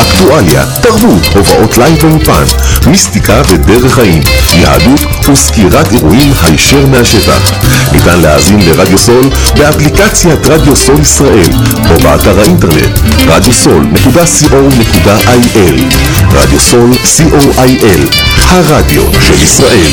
אקטואליה, תרבות, הופעות לייב באולפן, מיסטיקה ודרך חיים, יהדות וסקירת אירועים הישר מהשטח. ניתן להאזין לרדיו סול באפליקציית רדיו סול ישראל או באתר האינטרנט רדיו סול co.il הרדיו של ישראל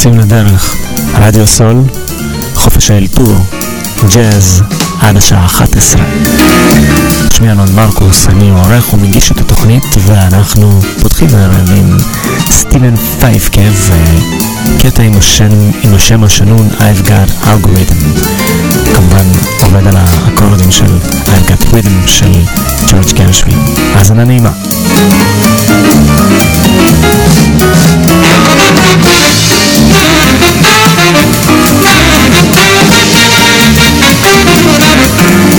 יוצאים לדרך. רדיו סול, חופש האלתור, ג'אז, עד השעה 11. שמי אלון מרקוס, אני עורך ומגיש את התוכנית, ואנחנו פותחים הערב עם סטיבן פייפקה וקטע עם השם, עם השם השנון I've got algorithm. כמובן עובד על האקורדים של I've got rhythm של ג'ורג' גרשווין. האזנה נעימה. Gut, you.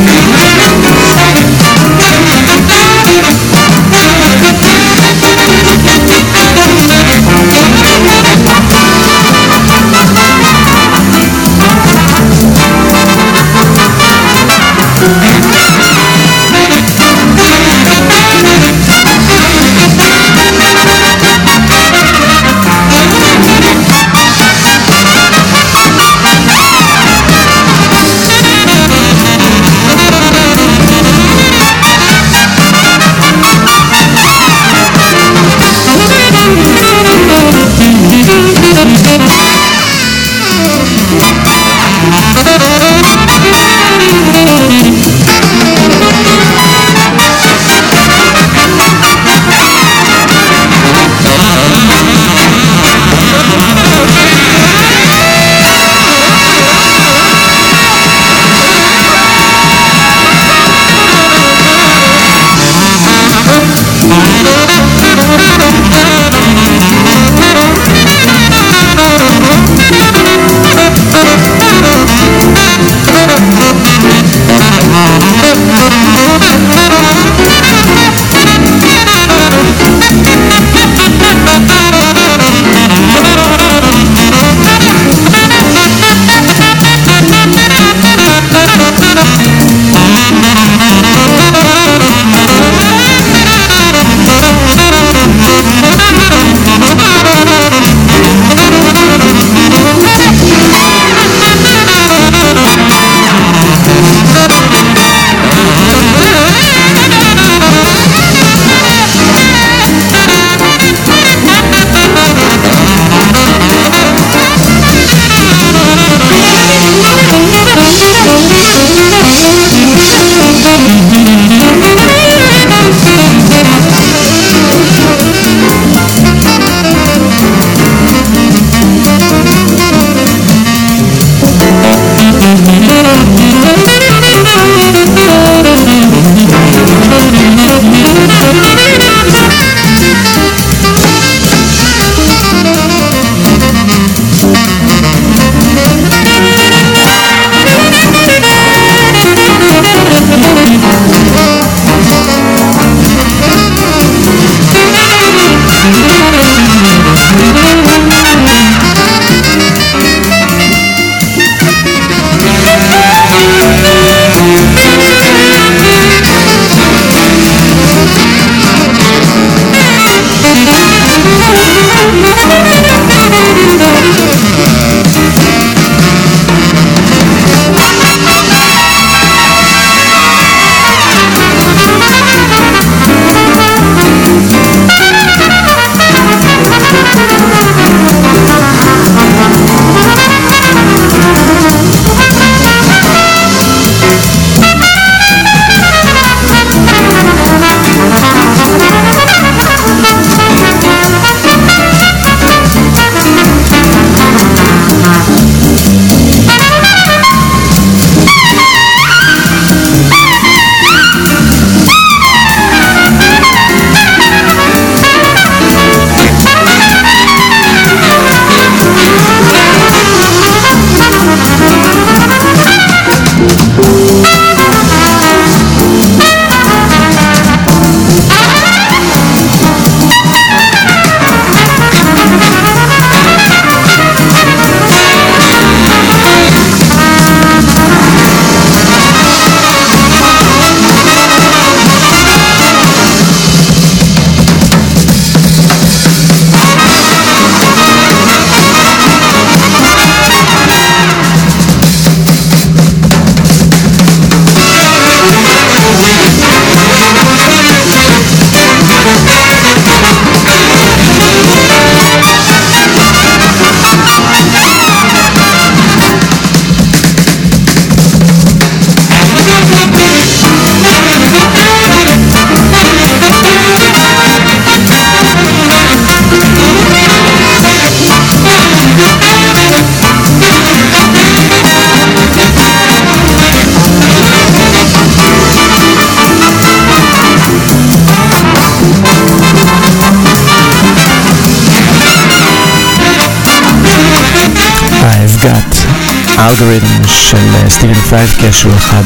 האלגוריתם של אה, סטיבן פרייבקה שהוא אחד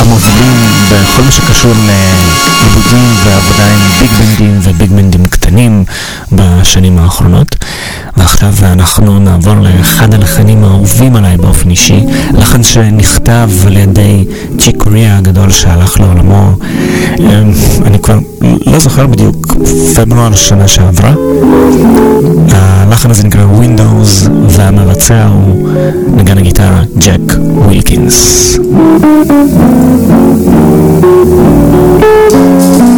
מהמובילים בכל מה שקשור לעיבודים ועבודה עם ביג בנדים וביג בנדים קטנים בשנים האחרונות. ועכשיו אנחנו נעבור לאחד הלחנים האהובים עליי באופן אישי, לחן שנכתב על ידי צ'יק קוריאה הגדול שהלך לעולמו, אמ, אני כבר לא זוכר בדיוק, פברואר שנה שעברה. הלחן הזה נקרא Windows והמבצע הוא נגן הגיטרה ג'ק ווילקינס. ג'ק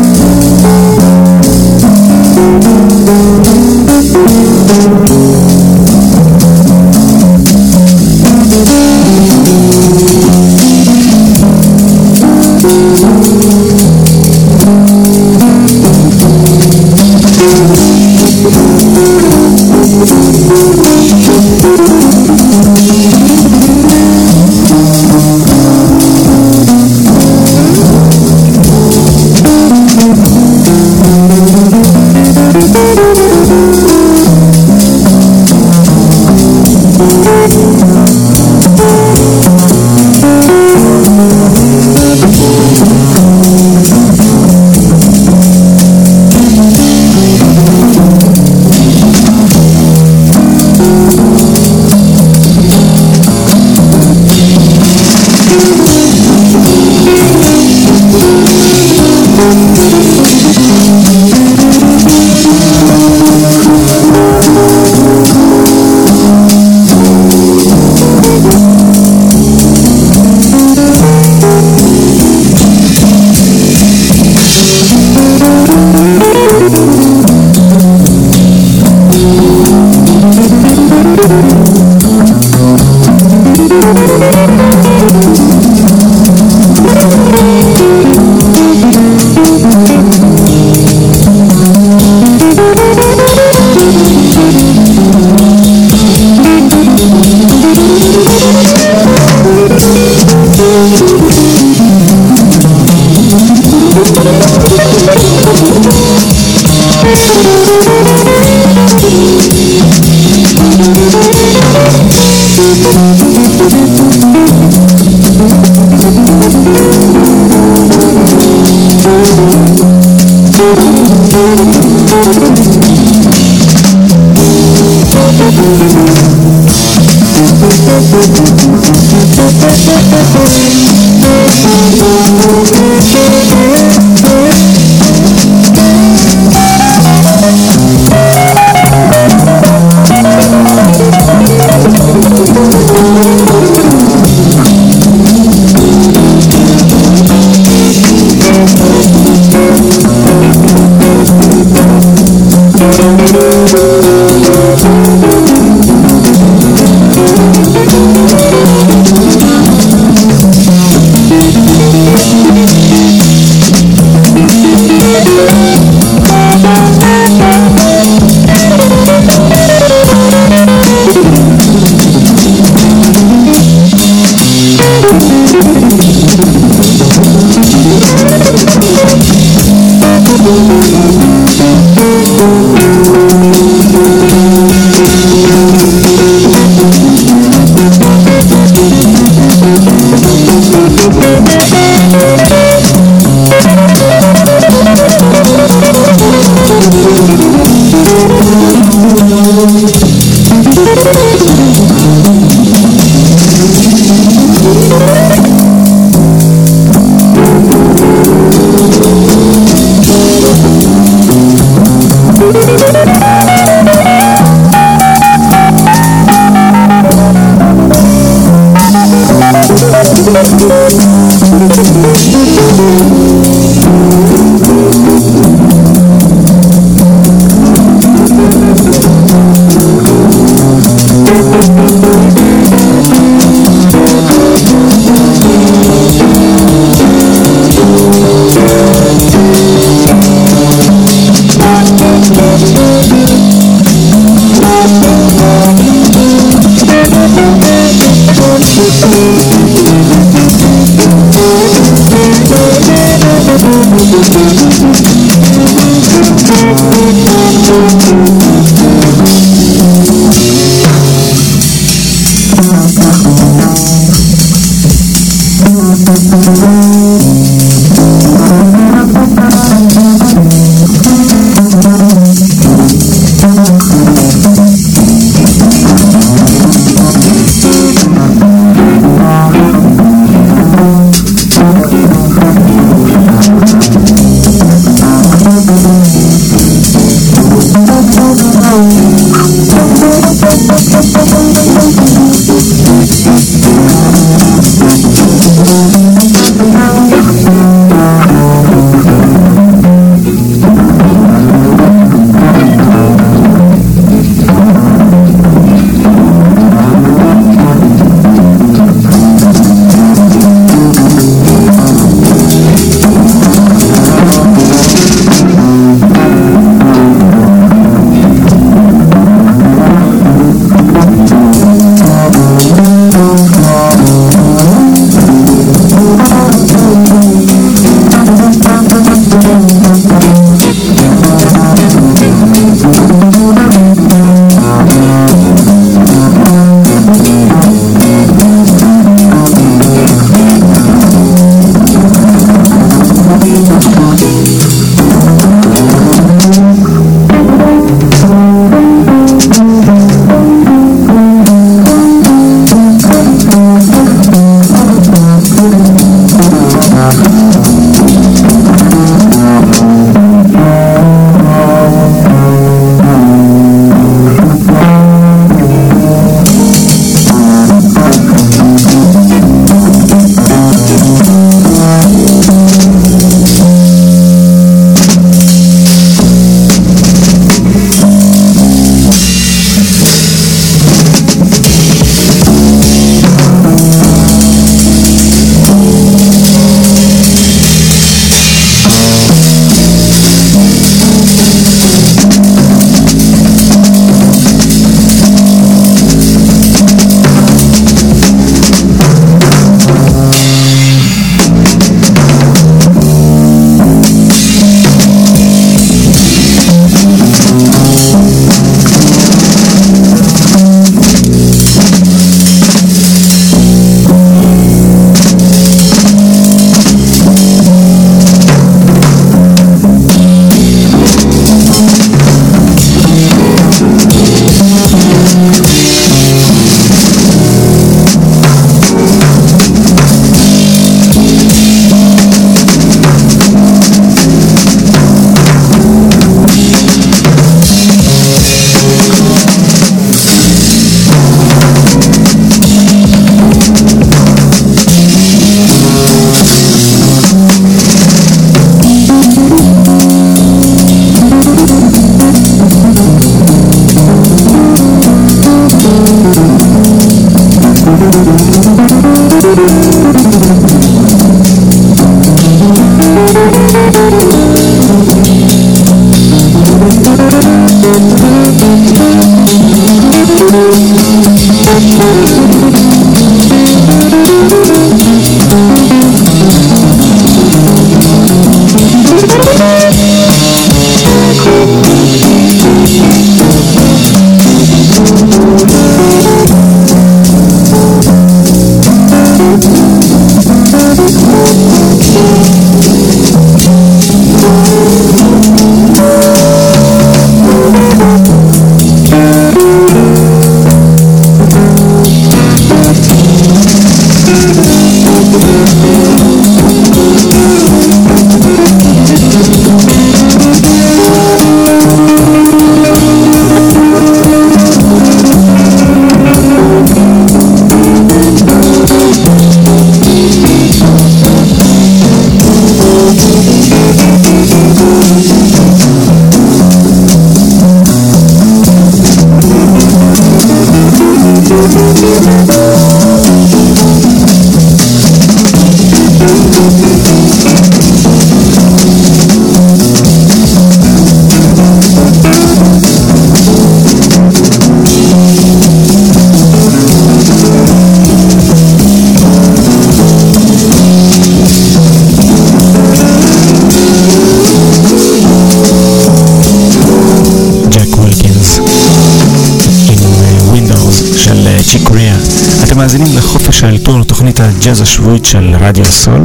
לחופש האלתור, לתוכנית הג'אז השבועית של רדיו סול.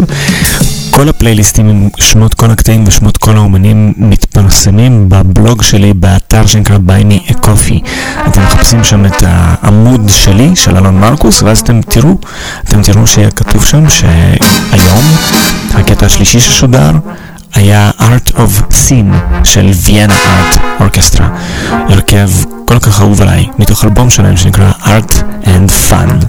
כל הפלייליסטים עם שמות כל הקטעים ושמות כל האומנים מתפרסמים בבלוג שלי באתר שנקרא a Coffee. אתם מחפשים שם את העמוד שלי, של אלון מרקוס, ואז אתם תראו, אתם תראו שיהיה כתוב שם שהיום הקטע השלישי ששודר היה Art of Sin של ויאנה Art Orchestra, הרכב כל כך אהוב עליי, מתוך אלבום שלהם שנקרא Art and Fun.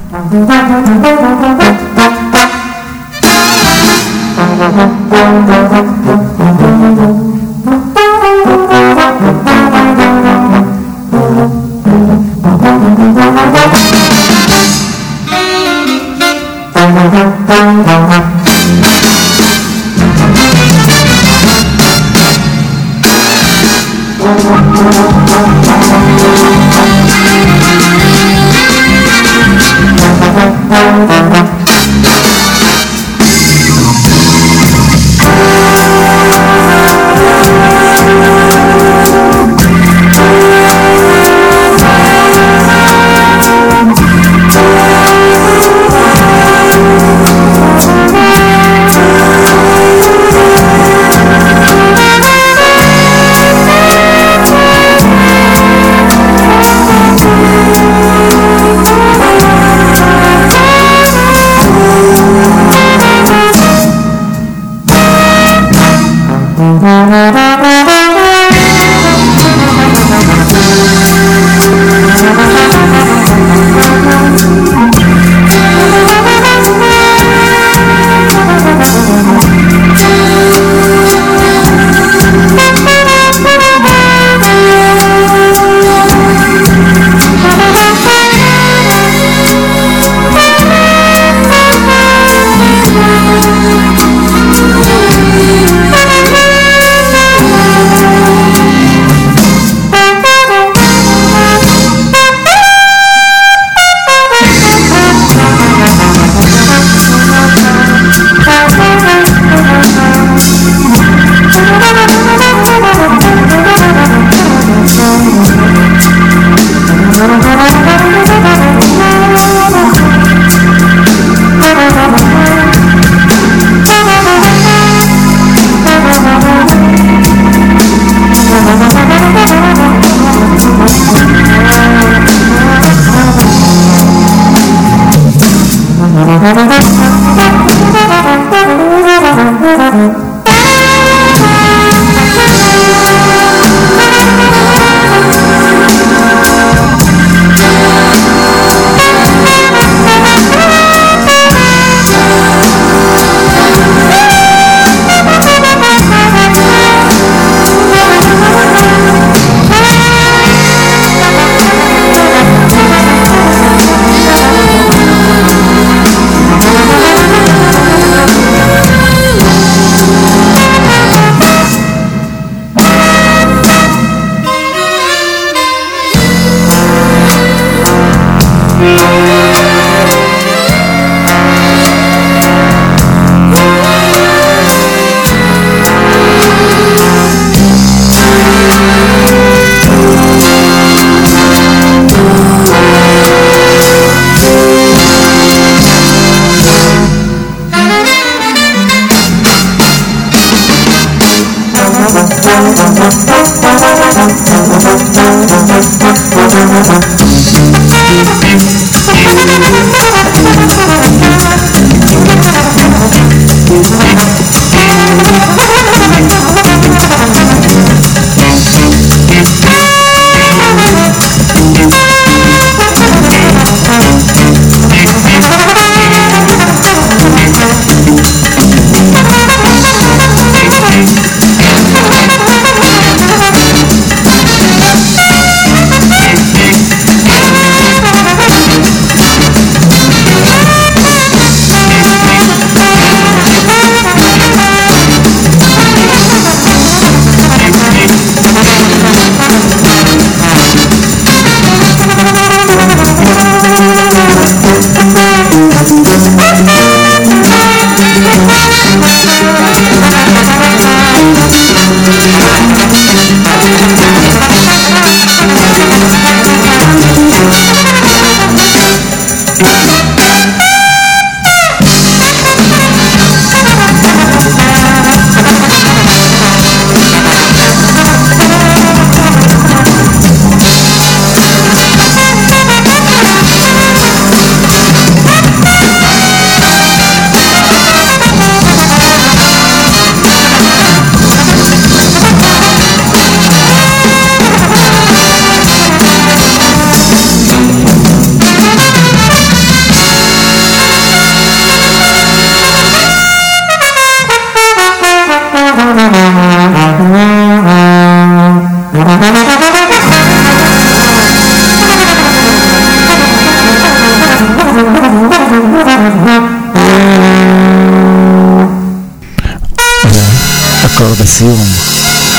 סיום,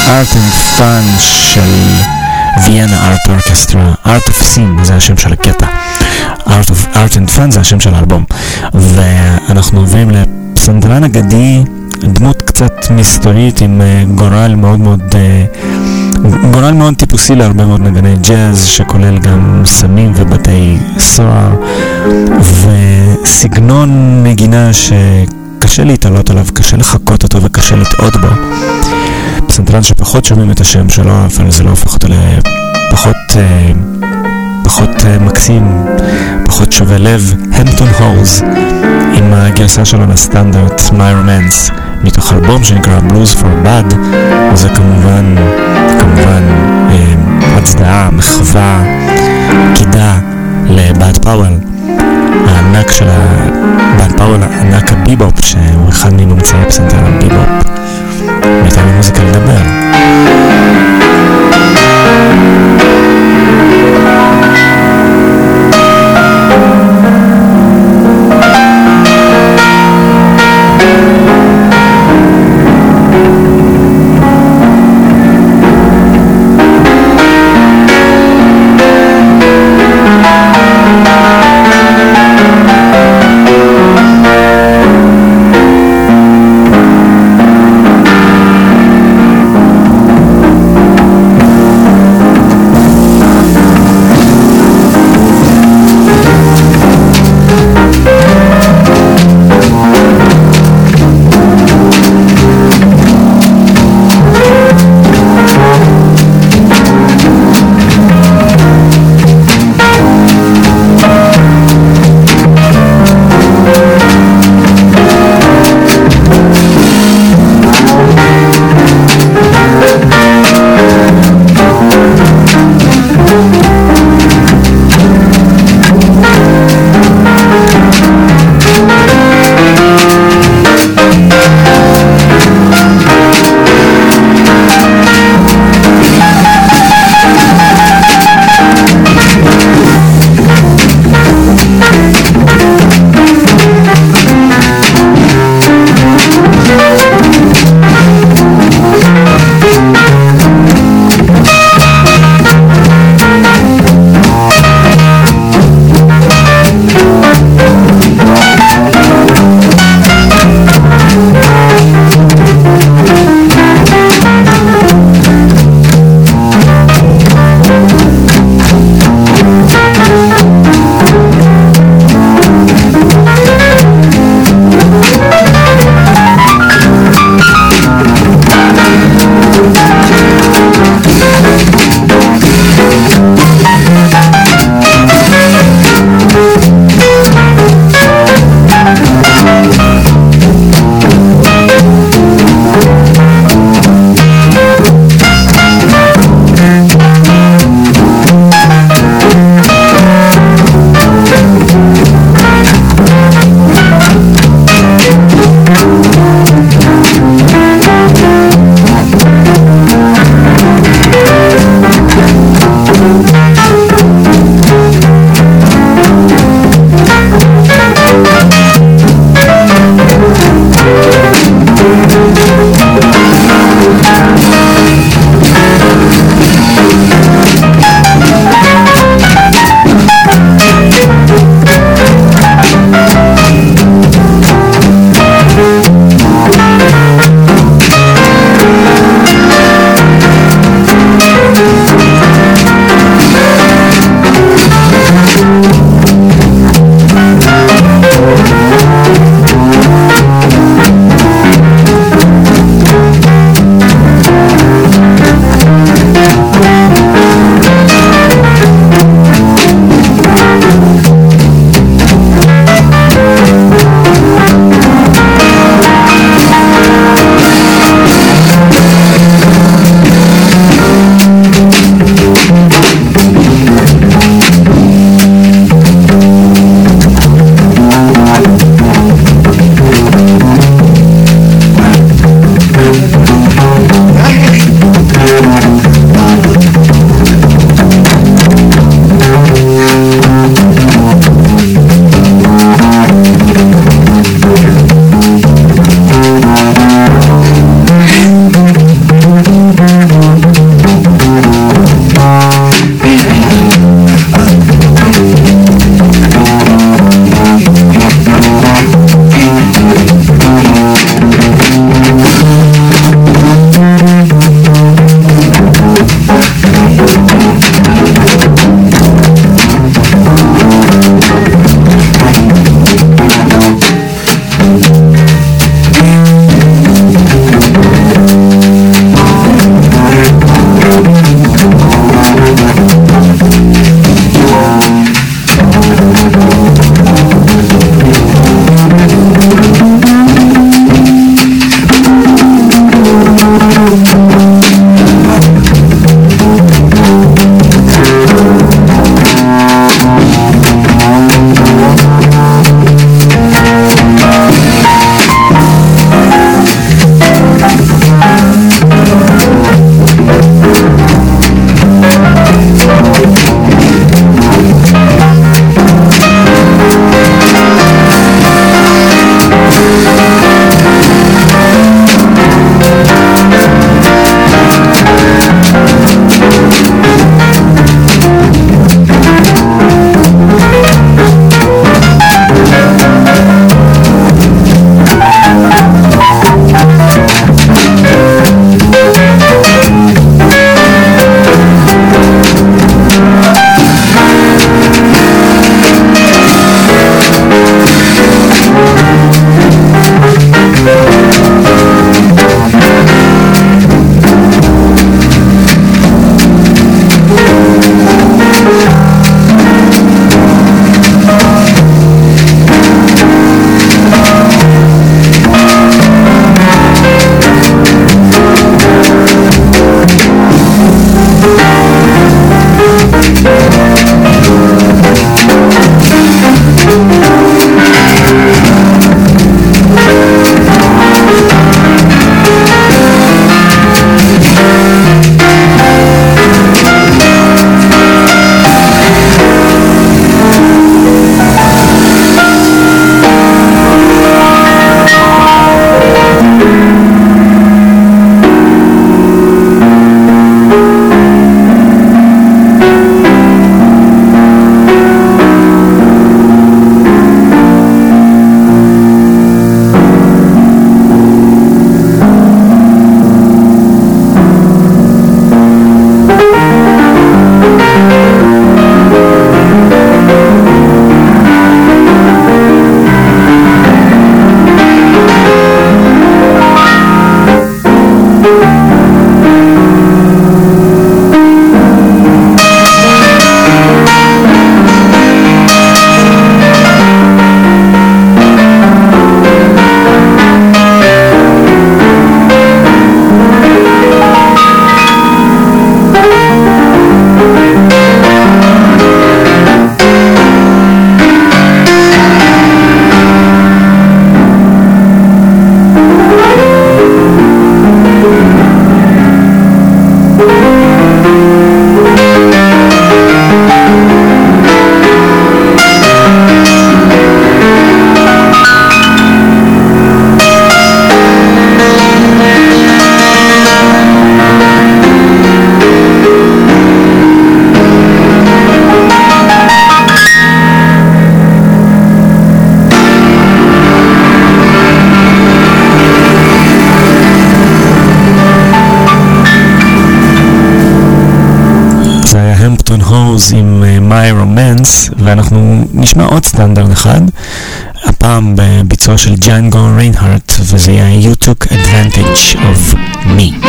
Art and Fun של ויאנה ארט אורקסטרה, Art of Sin זה השם של הקטע, Art and Fun זה השם של האלבום, ואנחנו עוברים לפסנתרן אגדי, דמות קצת מסתורית עם uh, גורל מאוד מאוד, uh, גורל מאוד טיפוסי להרבה מאוד נגני ג'אז, שכולל גם סמים ובתי סוהר, וסגנון נגינה ש... קשה להתעלות עליו, קשה לחקות אותו וקשה לטעות בו. פסנתרן שפחות שומעים את השם שלו, אבל זה לא הופך אותו לפחות אה, פחות אה, מקסים, פחות שובה לב, המפטון הורס, עם הגרסה שלו לסטנדרט My Romance, מתוך אלבום שנקרא Blues for Bad, וזה כמובן, כמובן אה, הצדעה, מחווה, קידה לבאד פאוול. הענק של הבן פאול, הענק הביבופ, שהוא אחד מממצאי פסנתר הביבופ. Metal Musical de Bell. רומנס, ואנחנו נשמע עוד סטנדרט אחד, הפעם בביצוע של ג'אנגו ריינהארט, וזה יהיה You took advantage of me.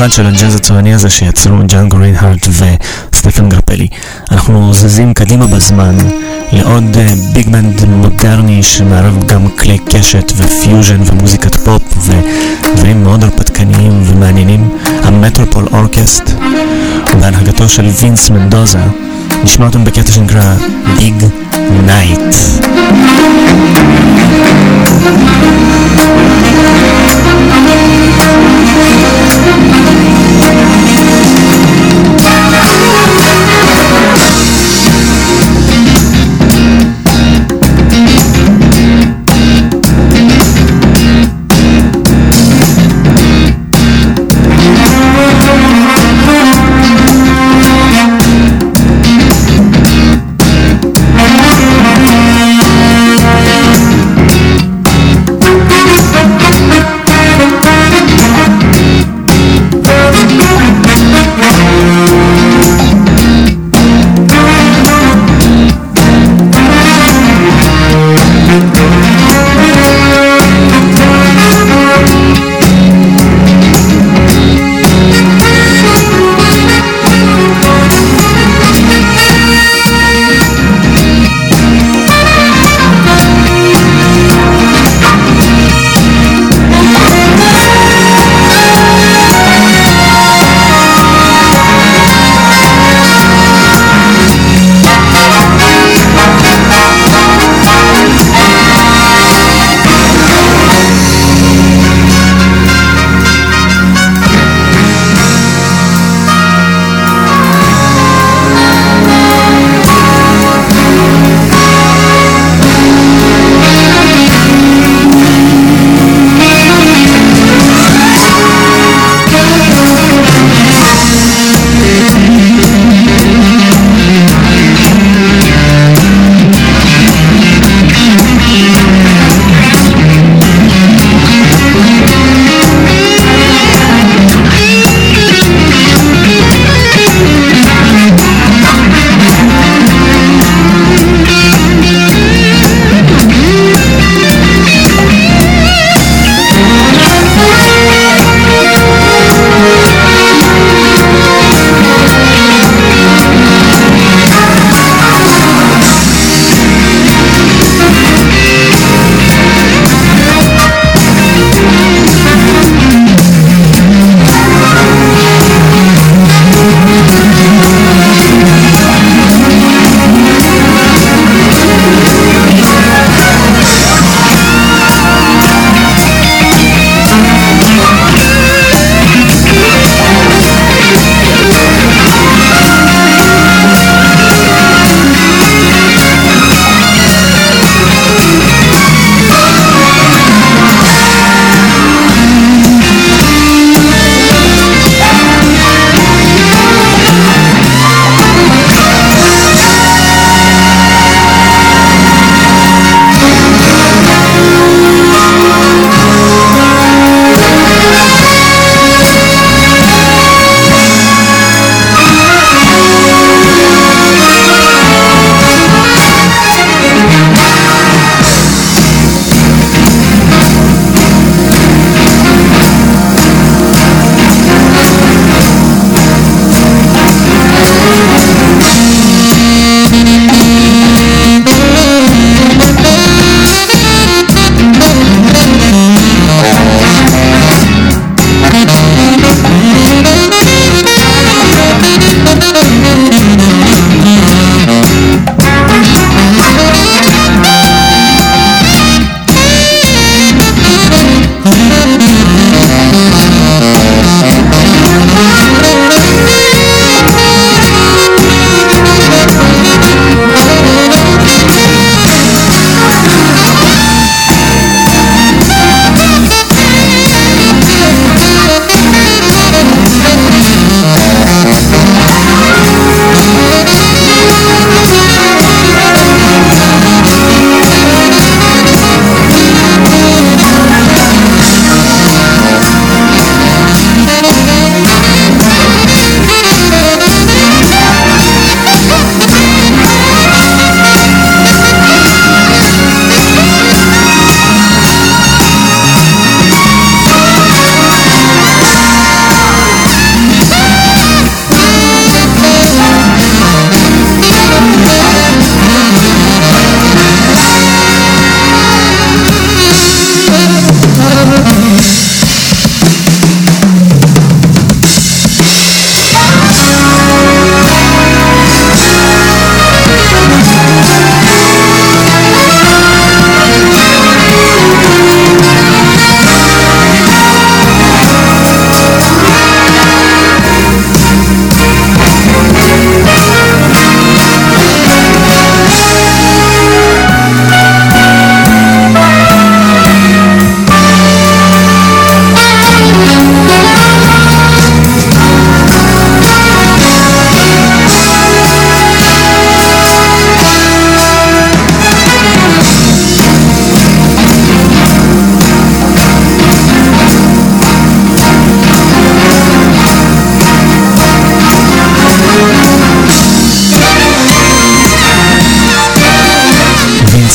המיוחד של הג'אז הצועני הזה שיצרו ג'נגו ריינהארט וסטפן גרפלי. אנחנו זזים קדימה בזמן לעוד אה, ביג בנד מודרני שמערב גם כלי קשת ופיוז'ן ומוזיקת פופ ודברים מאוד הרפתקניים ומעניינים. המטרופול אורקסט בהנהגתו של וינס מנדוזה נשמע אותם בקטע שנקרא Big Night. thank you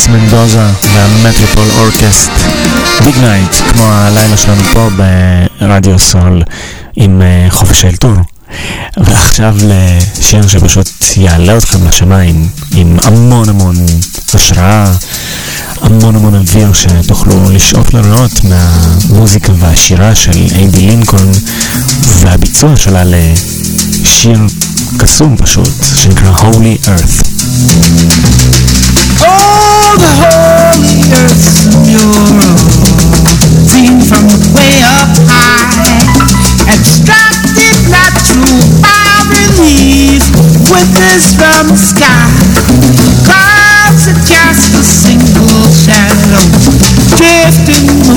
מנדוזה והמטריפול אורקסט. Big Night כמו הלילה שלנו פה ברדיו סול עם uh, חופש האלתור. ועכשיו לשיר שפשוט יעלה אתכם לשמיים עם המון המון השראה המון המון אוויר שתוכלו לשאוף לריאות מהמוזיקה והשירה של אבי לינקולן והביצוע שלה לשיר קסום פשוט שנקרא Holy Earth Oh, the holy earth mural, seen from way up high, abstracted from the sky. A single shadow, drifting,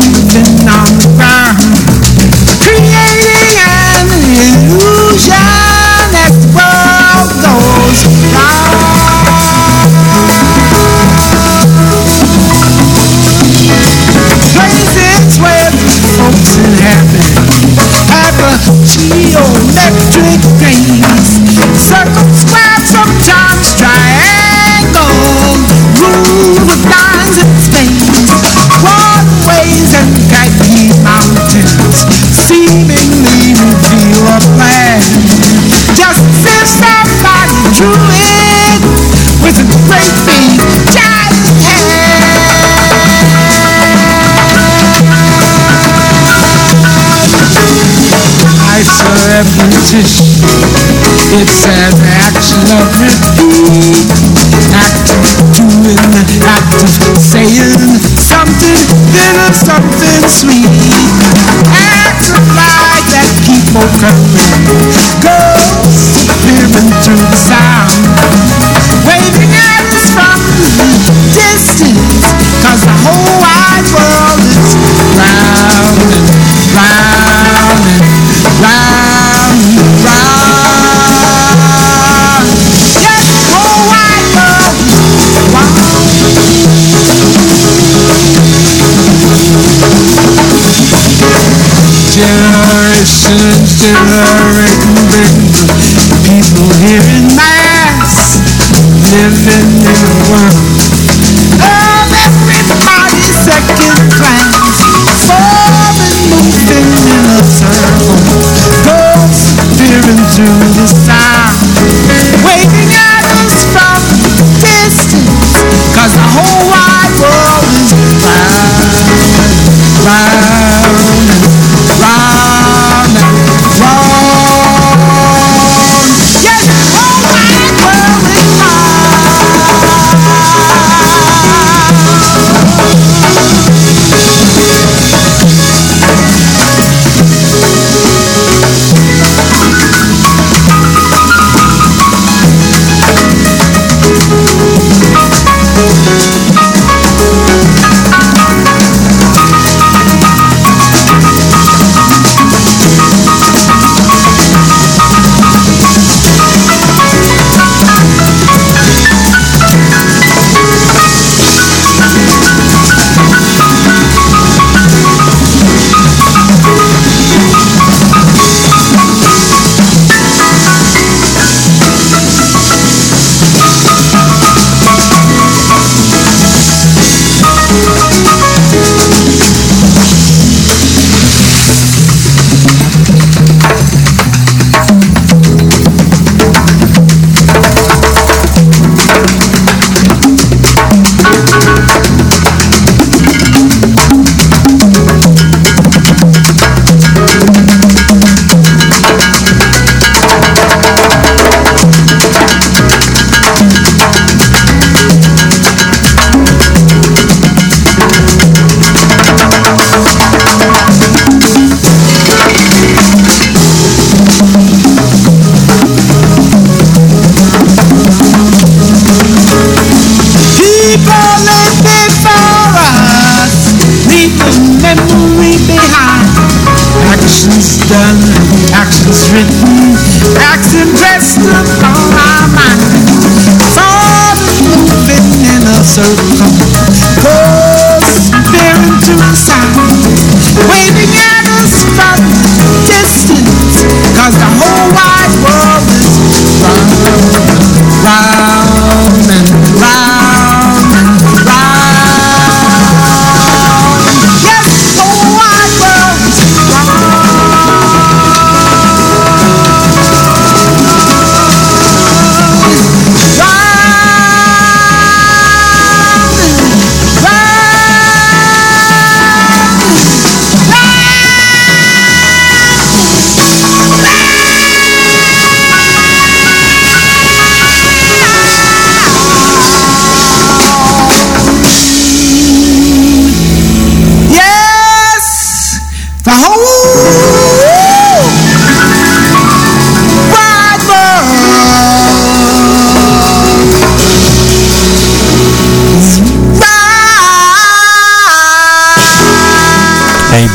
Isoepetition, it's an action of repeat. Of doing, act of saying something bitter, something sweet. Acts of life that keep occurring. Ghosts appearing through the sound.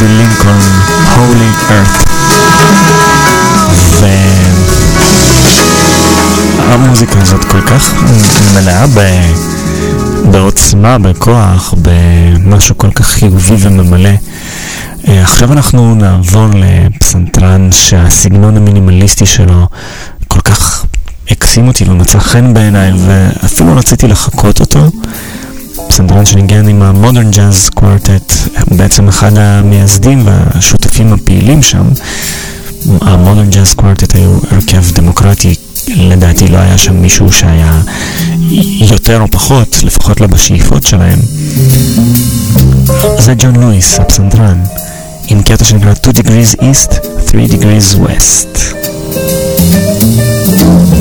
אייבי לינקולן, Holy Earth. והמוזיקה הזאת כל כך מלאה ב... בעוצמה, בכוח, במשהו כל כך חיובי וממלא. אה, עכשיו אנחנו נעבור לפסנתרן שהסגנון המינימליסטי שלו כל כך הקסים אותי ומצא חן בעיניי ואפילו רציתי לחקות אותו. פסנתרן שניגן עם המודרן ג'אז קוורטט, בעצם אחד המייסדים והשותפים הפעילים שם. המודרן ג'אז קוורטט היו הרכב דמוקרטי, לדעתי לא היה שם מישהו שהיה יותר או פחות, לפחות לא בשאיפות שלהם. זה ג'ון לואיס, הפסנתרן, עם קטע שנקרא 2 degrees east, 3 degrees west. 2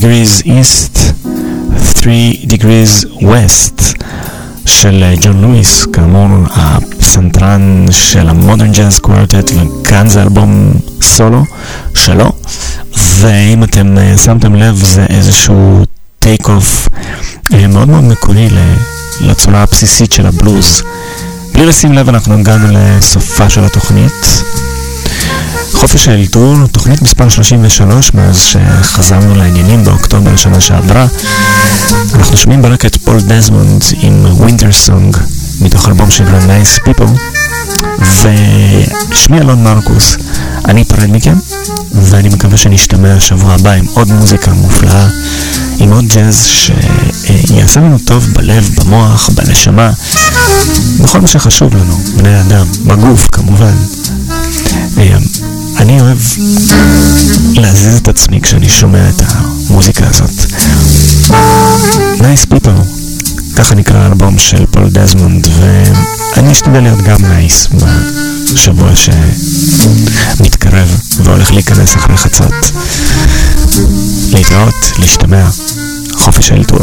degrees east, 3 degrees west של אה, ג'ון לואיס, כאמור הפסנתרן של המודרן ג'אז קוורטט, וכאן זה אלבום סולו שלו, ואם אתם אה, שמתם לב זה איזשהו take off מאוד מאוד מקורי לצורה הבסיסית של הבלוז. בלי לשים לב אנחנו הגענו לסופה של התוכנית. חופש האלתור, תוכנית מספר 33 מאז שחזרנו לעניינים באוקטובר שנה שעברה. אנחנו שומעים ברקע את פול דזמונד עם Winter Song מתוך אלבום שנקרא Nice People ושמי אלון מרקוס, אני אפרד מכם ואני מקווה שנשתמע שבוע הבא עם עוד מוזיקה מופלאה עם עוד ג'אז שיעשה לנו טוב בלב, במוח, בנשמה בכל מה שחשוב לנו, בני אדם, בגוף כמובן אני אוהב להזיז את עצמי כשאני שומע את המוזיקה הזאת. Nice People, ככה נקרא האלבום של פול דזמונד, ואני אשתדל להיות גם nice בשבוע שמתקרב והולך להיכנס אחרי חצות. להתראות, להשתמע, חופש האלתור.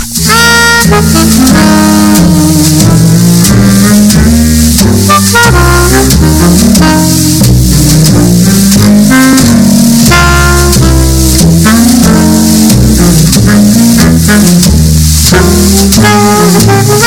Música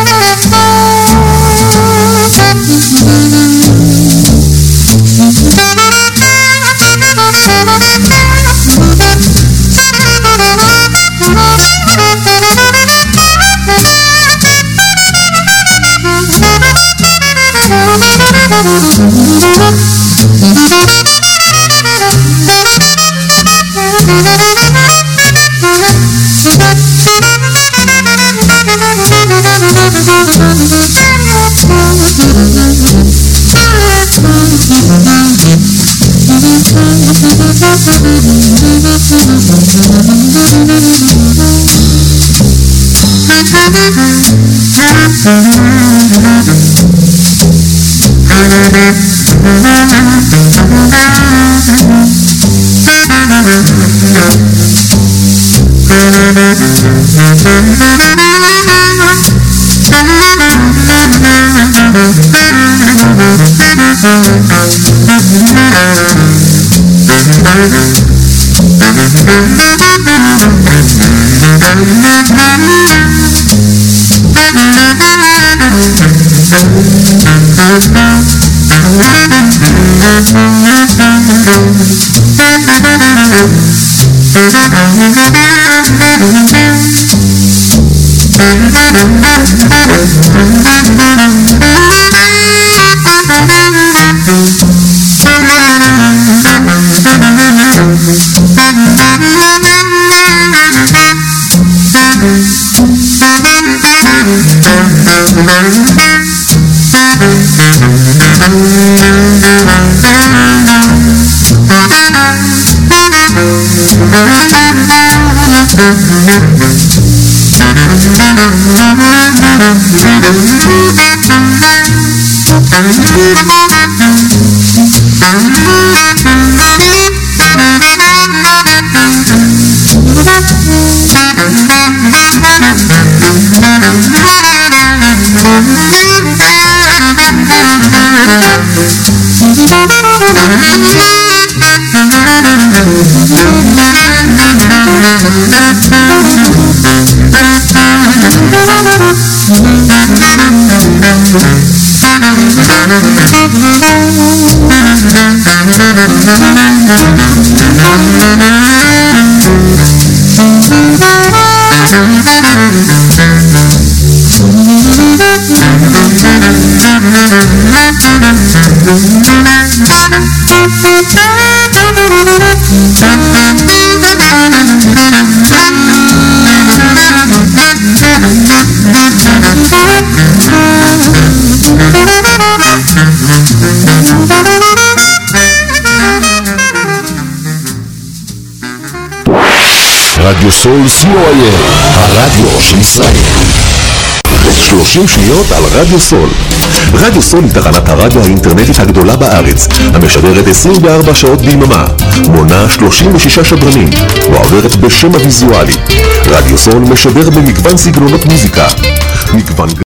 סול co.il, הרדיו של ישראל. 30 שניות על רדיו סול. רדיו סול היא תחנת הרדיו האינטרנטית הגדולה בארץ, המשדרת 24 שעות ביממה, מונה 36 שדרנים, ועוברת בשם הוויזואלי. רדיו סול משדר במגוון סגנונות מוזיקה. מגוון